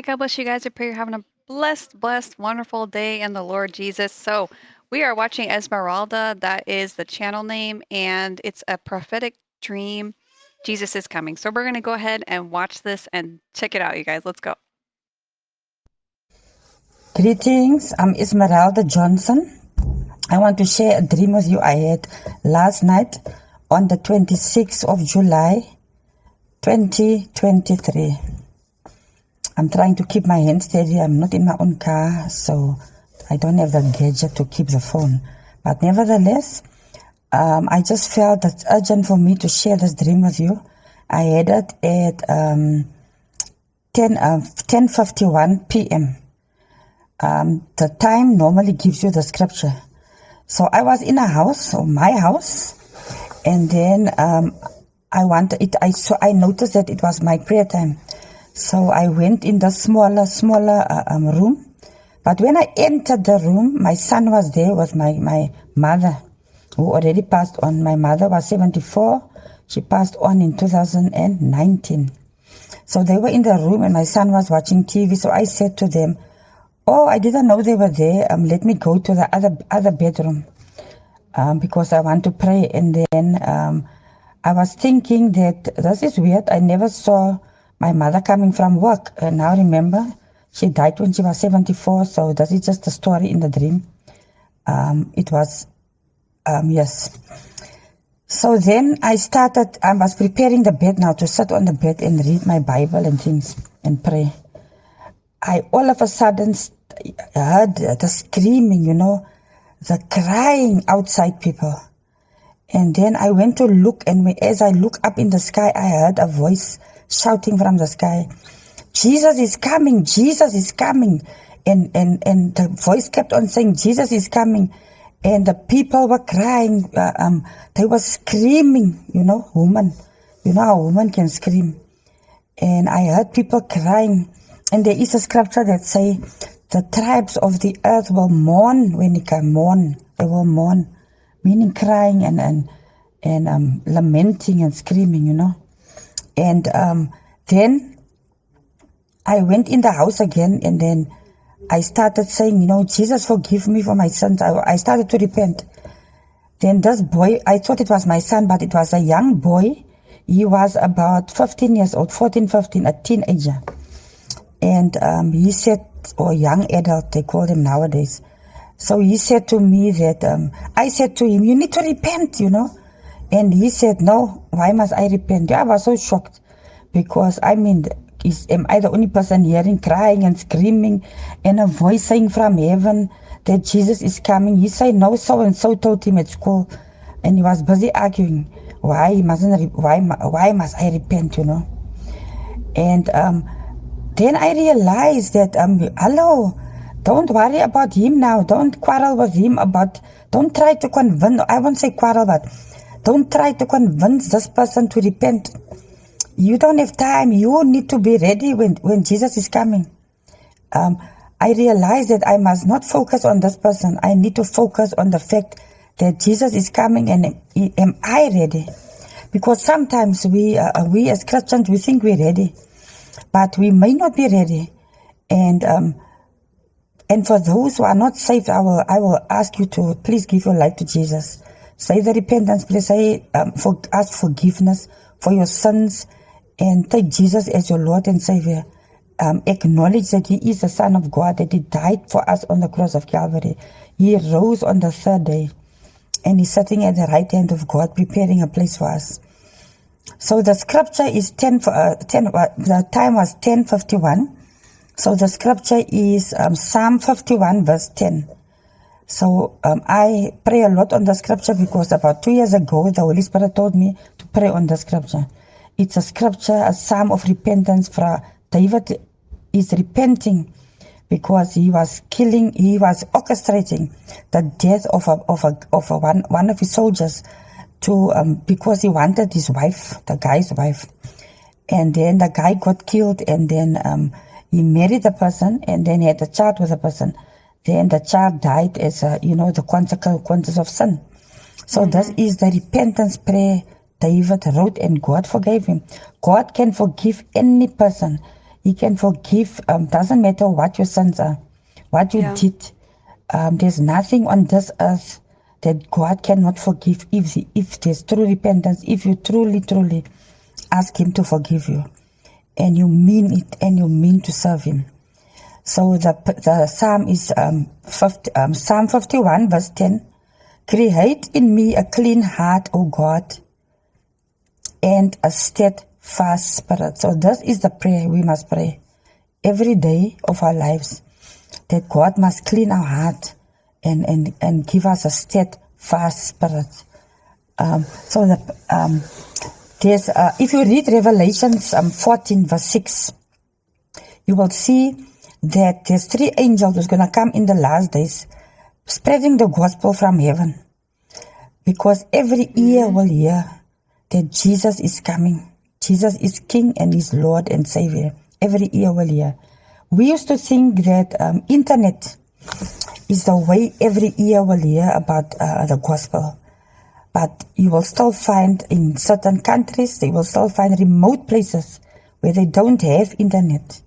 right, God bless you guys. I pray you're having a blessed, blessed, wonderful day in the Lord Jesus. So, we are watching Esmeralda. That is the channel name, and it's a prophetic dream. Jesus is coming. So, we're going to go ahead and watch this and check it out, you guys. Let's go. Greetings, I'm Esmeralda Johnson. I want to share a dream with you I had last night on the 26th of July 2023. I'm trying to keep my hand steady. I'm not in my own car, so I don't have the gadget to keep the phone. But nevertheless, um, I just felt it's urgent for me to share this dream with you. I had it at um, 10 uh, 10:51 p.m. Um, the time normally gives you the scripture. So I was in a house, or my house, and then um, I wanted it. I so I noticed that it was my prayer time. So I went in the smaller, smaller uh, um, room. But when I entered the room, my son was there with my, my mother, who already passed on. My mother was 74. She passed on in 2019. So they were in the room and my son was watching TV. So I said to them, Oh, I didn't know they were there. Um, let me go to the other other bedroom um, because I want to pray. And then um, I was thinking that this is weird. I never saw my mother coming from work. And now remember, she died when she was 74. So that is just a story in the dream. Um, it was, um, yes. So then I started, I was preparing the bed now to sit on the bed and read my Bible and things and pray. I all of a sudden heard the screaming, you know, the crying outside people. And then I went to look, and as I look up in the sky, I heard a voice shouting from the sky, Jesus is coming, Jesus is coming. And, and, and the voice kept on saying, Jesus is coming. And the people were crying, uh, um, they were screaming, you know, woman. You know how a woman can scream. And I heard people crying. And there is a scripture that say, the tribes of the earth will mourn when they come, mourn. They will mourn, meaning crying and, and, and um, lamenting and screaming, you know. And um, then I went in the house again and then I started saying, you know, Jesus, forgive me for my sins. I, I started to repent. Then this boy, I thought it was my son, but it was a young boy. He was about 15 years old, 14, 15, a teenager. And um, he said, or young adult, they call them nowadays. So he said to me that, um, I said to him, you need to repent, you know. And he said, no, why must I repent? Yeah, I was so shocked because I mean, is, am I the only person hearing crying and screaming and a voice saying from heaven that Jesus is coming? He said, no, so and so told him at school. And he was busy arguing, why mustn't, why, why must I repent, you know? And um, then I realized that, um, hello, don't worry about him now. Don't quarrel with him about, don't try to convince, I won't say quarrel, but don't try to convince this person to repent. You don't have time. You need to be ready when, when Jesus is coming. Um, I realize that I must not focus on this person. I need to focus on the fact that Jesus is coming and am I ready? Because sometimes we, uh, we as Christians, we think we're ready, but we may not be ready. And, um, and for those who are not saved, I will, I will ask you to please give your life to Jesus. Say the repentance, please say, um, for, ask forgiveness for your sins and take Jesus as your Lord and Savior. Um, acknowledge that He is the Son of God, that He died for us on the cross of Calvary. He rose on the third day, and He's sitting at the right hand of God, preparing a place for us. So the scripture is 10, uh, 10 uh, the time was 1051. So the scripture is um, Psalm 51 verse 10. So um, I pray a lot on the scripture because about two years ago, the Holy Spirit told me to pray on the scripture. It's a scripture, a psalm of repentance for David is repenting because he was killing, he was orchestrating the death of a, of a, of a one, one of his soldiers to, um, because he wanted his wife, the guy's wife. And then the guy got killed and then, um, he married the person and then he had a child with the person then the child died as a, you know, the consequences of sin. So mm-hmm. this is the repentance prayer David wrote and God forgave him. God can forgive any person. He can forgive. Um, doesn't matter what your sins are, what you Yeah. did. Um, there's nothing on this earth that God cannot forgive if the, if there's true repentance. If you truly, truly ask Him to forgive you, and you mean it, and you mean to serve Him. So the the psalm is um, 50, um, Psalm 51 verse 10. Create in me a clean heart, O God, and a steadfast spirit. So this is the prayer we must pray every day of our lives that God must clean our heart and, and, and give us a steadfast spirit. Um, so the, um, there's, uh, if you read Revelations um, 14 verse 6, you will see that there's three angels who's going to come in the last days spreading the gospel from heaven because every ear will hear that Jesus is coming. Jesus is King and is Lord and Savior. Every ear will hear. We used to think that um, internet is the way every ear will hear about uh, the gospel. But you will still find in certain countries, they will still find remote places where they don't have internet.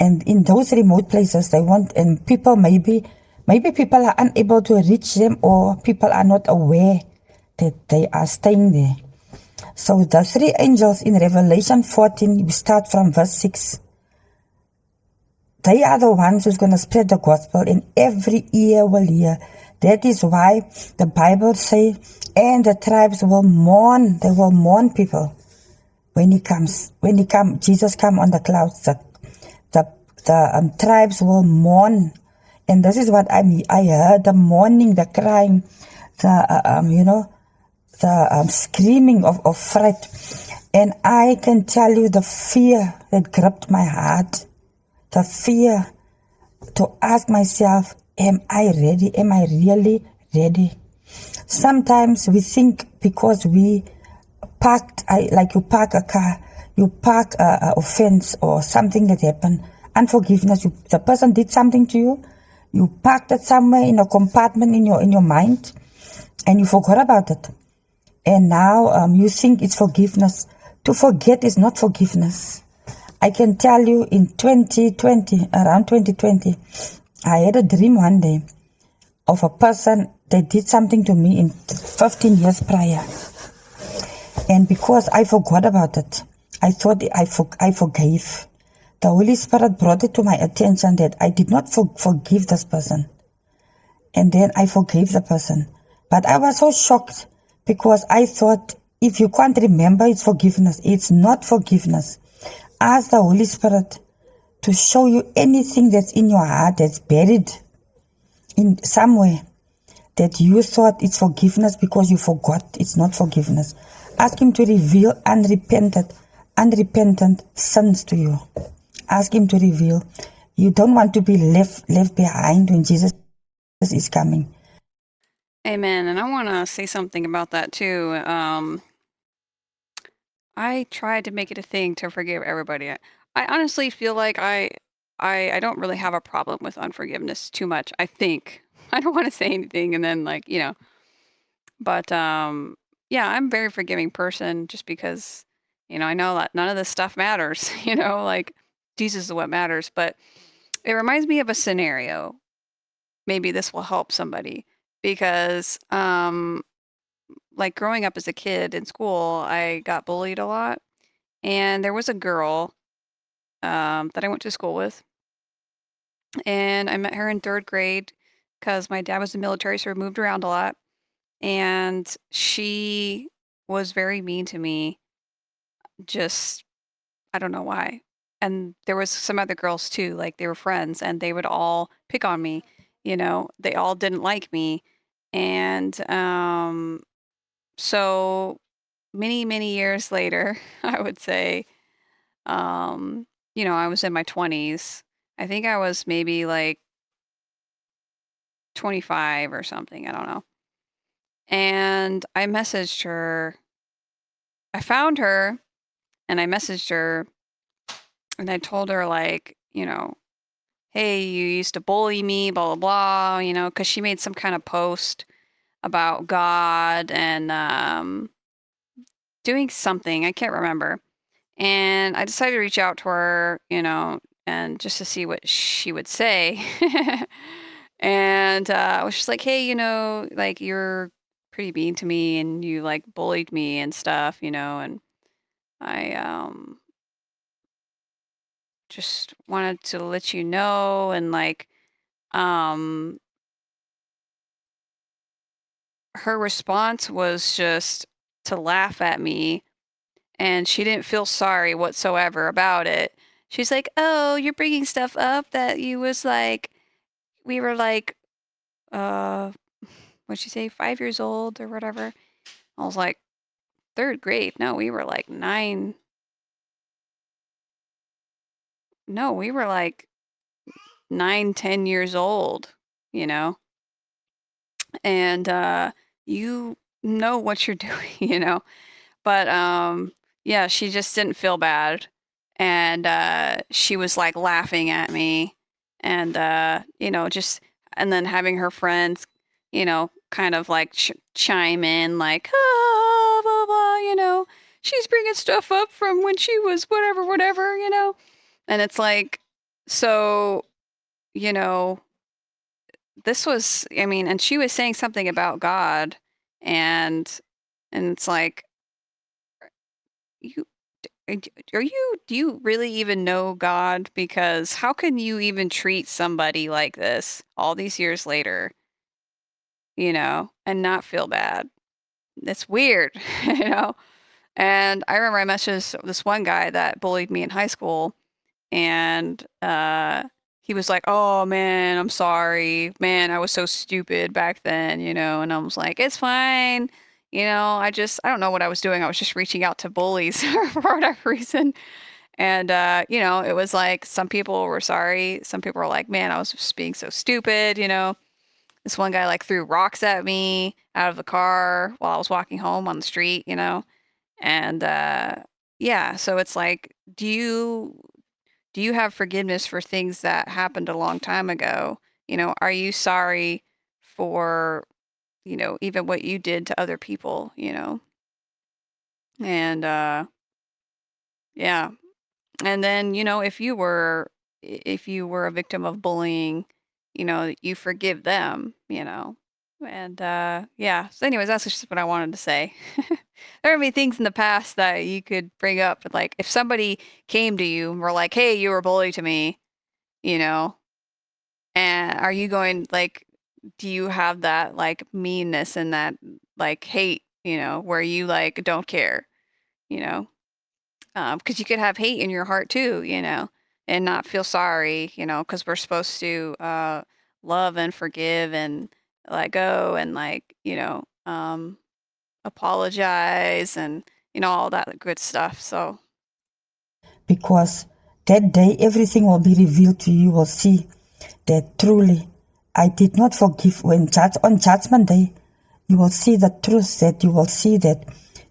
And in those remote places, they want, and people maybe, maybe people are unable to reach them or people are not aware that they are staying there. So the three angels in Revelation 14, we start from verse 6. They are the ones who's going to spread the gospel and every ear will hear. That is why the Bible say, and the tribes will mourn, they will mourn people when he comes, when he come, Jesus come on the clouds, the, the, um, tribes will mourn. And this is what I. I heard the mourning, the crying, the, uh, um, you know, the um, screaming of, of fright. And I can tell you the fear that gripped my heart, the fear to ask myself, am I ready? Am I really ready? Sometimes we think because we parked, I, like you park a car, you park a, a offense or something that happened, unforgiveness, you, the person did something to you, you parked it somewhere in a compartment in your, in your mind, and you forgot about it. And now um, you think it's forgiveness. To forget is not forgiveness. I can tell you in 2020, around 2020, I had a dream one day of a person that did something to me in 15 years prior. And because I forgot about it, I thought I, for, I forgave. The Holy Spirit brought it to my attention that I did not for, forgive this person. And then I forgave the person. But I was so shocked because I thought if you can't remember it's forgiveness, it's not forgiveness. Ask the Holy Spirit to show you anything that's in your heart that's buried in somewhere that you thought it's forgiveness because you forgot it's not forgiveness. Ask him to reveal unrepented, unrepentant sins to you. Ask him to reveal. You don't want to be left left behind when Jesus is coming. Amen. And I want to say something about that too. Um, I tried to make it a thing to forgive everybody. I, honestly feel like I, I, I don't really have a problem with unforgiveness too much. I think I don't want to say anything and then like you know, but um, yeah, I'm a very forgiving person just because you know I know that none of this stuff matters. You know, like Jesus is what matters. But it reminds me of a scenario. Maybe this will help somebody because um like growing up as a kid in school i got bullied a lot and there was a girl um that i went to school with and i met her in third grade because my dad was in the military so we moved around a lot and she was very mean to me just i don't know why and there was some other girls too like they were friends and they would all pick on me you know they all didn't like me and um so many many years later i would say um you know i was in my 20s i think i was maybe like 25 or something i don't know and i messaged her i found her and i messaged her and i told her like you know hey you used to bully me blah blah blah you know because she made some kind of post about god and um doing something i can't remember And I decided to reach out to her, you know, and just to see what she would say. and uh, I was just like, hey, you know, like you're pretty mean to me and you like bullied me and stuff, you know, and I um just wanted to let you know and like um her response was just to laugh at me and she didn't feel sorry whatsoever about it. She's like, "Oh, you're bringing stuff up that you was like we were like uh what'd she say 5 years old or whatever." I was like, "3rd grade. No, we were like 9 No, we were like nine, ten years old, you know? And uh you know what you're doing, you know? But um yeah, she just didn't feel bad and uh she was like laughing at me and uh you know, just and then having her friends, you know, kind of like ch- chime in like ah, blah blah, you know, she's bringing stuff up from when she was whatever whatever, you know. And it's like so, you know, this was I mean, and she was saying something about God and and it's like you are you do you really even know God because how can you even treat somebody like this all these years later, you know, and not feel bad? It's weird, you know. And I remember I messaged this one guy that bullied me in high school and uh he was like, "Oh man, I'm sorry. Man, I was so stupid back then, you know." And I was like, "It's fine. You know, I just I don't know what I was doing. I was just reaching out to bullies for whatever reason." And uh, you know, it was like some people were sorry, some people were like, "Man, I was just being so stupid," you know. This one guy like threw rocks at me out of the car while I was walking home on the street, you know. And uh yeah, so it's like, do you do you have forgiveness for things that happened a long time ago? You know, are you sorry for, you know, even what you did to other people, you know? And uh yeah. And then, you know, if you were if you were a victim of bullying, you know, you forgive them, you know. And uh yeah. So anyways, that's just what I wanted to say. there are many things in the past that you could bring up, but like if somebody came to you and were like, "Hey, you were bullied to me," you know, and are you going like do you have that like meanness and that like hate, you know, where you like don't care, you know? Um, because you could have hate in your heart too, you know, and not feel sorry, you know, because we're supposed to uh love and forgive and let go and like, you know, um apologize and you know all that good stuff. So, because that day everything will be revealed to you. Will see that truly I did not forgive. When judge, on Judgment Day, you will see the truth that you will see that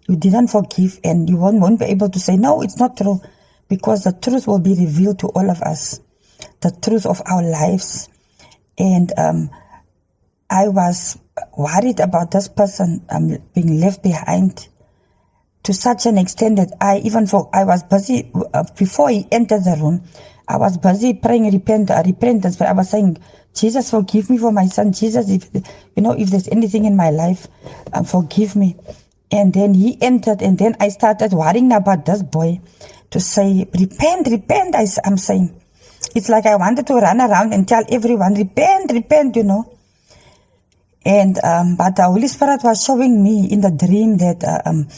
you didn't forgive and you won't, won't be able to say, no, it's not true because the truth will be revealed to all of us, the truth of our lives. And um, I was worried about this person um, being left behind to such an extent that I even for I was busy uh, before he entered the room. I was busy praying repent, uh, repentance, but I was saying, Jesus, forgive me for my son. Jesus, if you know if there's anything in my life, uh, forgive me. And then he entered, and then I started worrying about this boy to say, repent, repent. I, I'm saying, it's like I wanted to run around and tell everyone, repent, repent, you know. And um, but the Holy Spirit was showing me in the dream that uh, um,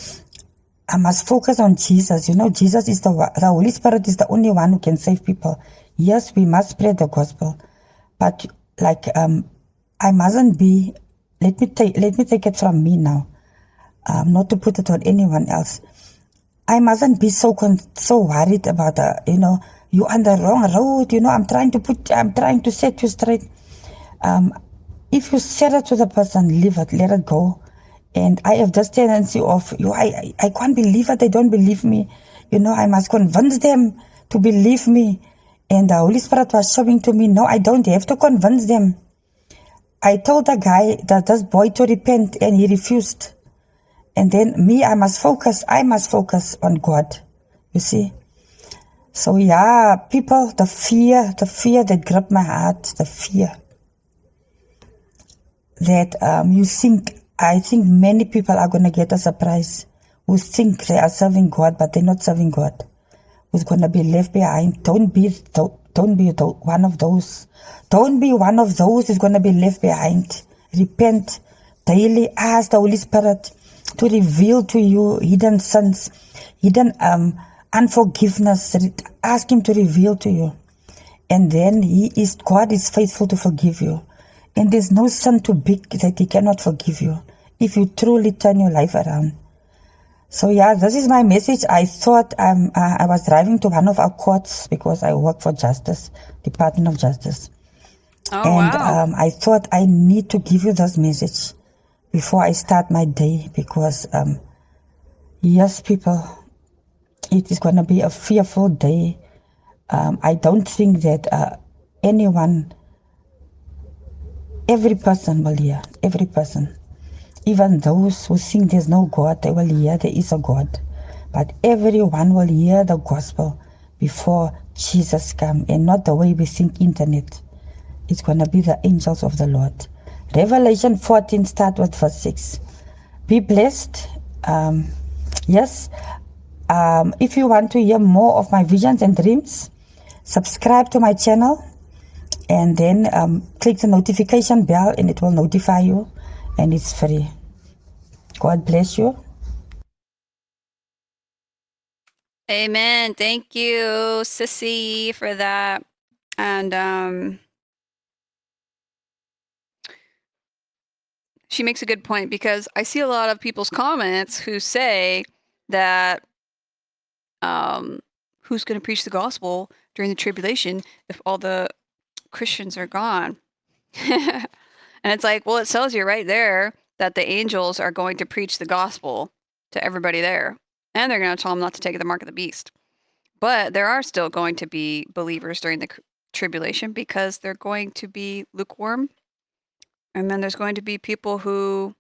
I must focus on Jesus. You know, Jesus is the the Holy Spirit is the only one who can save people. Yes, we must spread the gospel, but like um, I mustn't be. Let me take let me take it from me now, um, not to put it on anyone else. I mustn't be so con- so worried about uh, you know you on the wrong road. You know, I'm trying to put I'm trying to set you straight. Um, if you said it to the person, leave it, let it go. And I have this tendency of you, I, I, can't believe it, they don't believe me. You know, I must convince them to believe me. And the Holy Spirit was showing to me, no, I don't have to convince them. I told the guy that this boy to repent and he refused. And then me, I must focus, I must focus on God. You see? So yeah, people, the fear, the fear that gripped my heart, the fear that um, you think, I think many people are going to get a surprise who think they are serving God, but they're not serving God. Who's going to be left behind. Don't be, don't, don't be one of those. Don't be one of those who's going to be left behind. Repent daily. Ask the Holy Spirit to reveal to you hidden sins, hidden um, unforgiveness. Ask Him to reveal to you. And then He is, God is faithful to forgive you. And there's no sin too big that He cannot forgive you if you truly turn your life around. So yeah, this is my message. I thought um, uh, I was driving to one of our courts because I work for Justice, Department of Justice. Oh, and wow. um, I thought I need to give you this message before I start my day because, um, yes, people, it is going to be a fearful day. Um, I don't think that uh, anyone, every person will hear, every person. Even those who think there's no God, they will hear there is a God. But everyone will hear the gospel before Jesus come and not the way we think internet. It's going to be the angels of the Lord. Revelation 14 start with verse 6. Be blessed. Um, yes. Um, if you want to hear more of my visions and dreams, subscribe to my channel and then um, click the notification bell and it will notify you and it's free. God bless you. Amen. Thank you, Sissy, for that. And um, she makes a good point because I see a lot of people's comments who say that um, who's going to preach the gospel during the tribulation if all the Christians are gone? and it's like, well, it tells you right there that the angels are going to preach the gospel to everybody there. And they're going to tell them not to take the mark of the beast. But there are still going to be believers during the tribulation because they're going to be lukewarm. And then there's going to be people who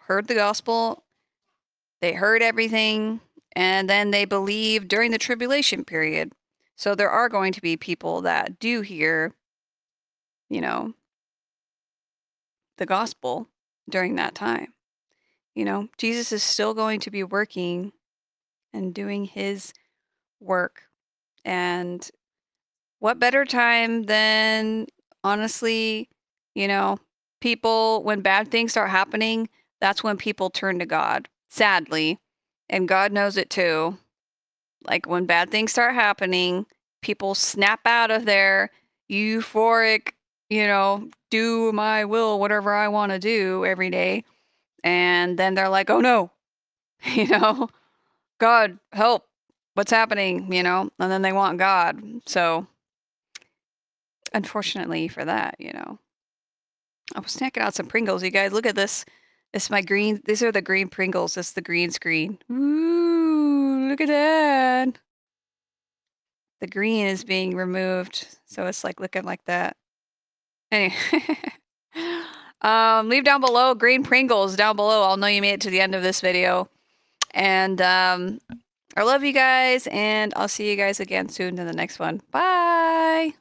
heard the gospel, they heard everything, and then they believe during the tribulation period. So there are going to be people that do hear, you know, the gospel during that time. You know, Jesus is still going to be working and doing his work. And what better time than honestly, you know, people, when bad things start happening, that's when people turn to God, sadly. And God knows it too. Like when bad things start happening, people snap out of their euphoric, you know, do my will, whatever I want to do every day. And then they're like, oh no, you know, God, help. What's happening? You know, and then they want God. So, unfortunately for that, you know, I was snacking out some Pringles. You guys, look at this. It's my green. These are the green Pringles. It's the green screen. Ooh, look at that. The green is being removed, so it's like looking like that. Anyway, um, leave down below green Pringles down below. I'll know you made it to the end of this video. And um, I love you guys, and I'll see you guys again soon in the next one. Bye.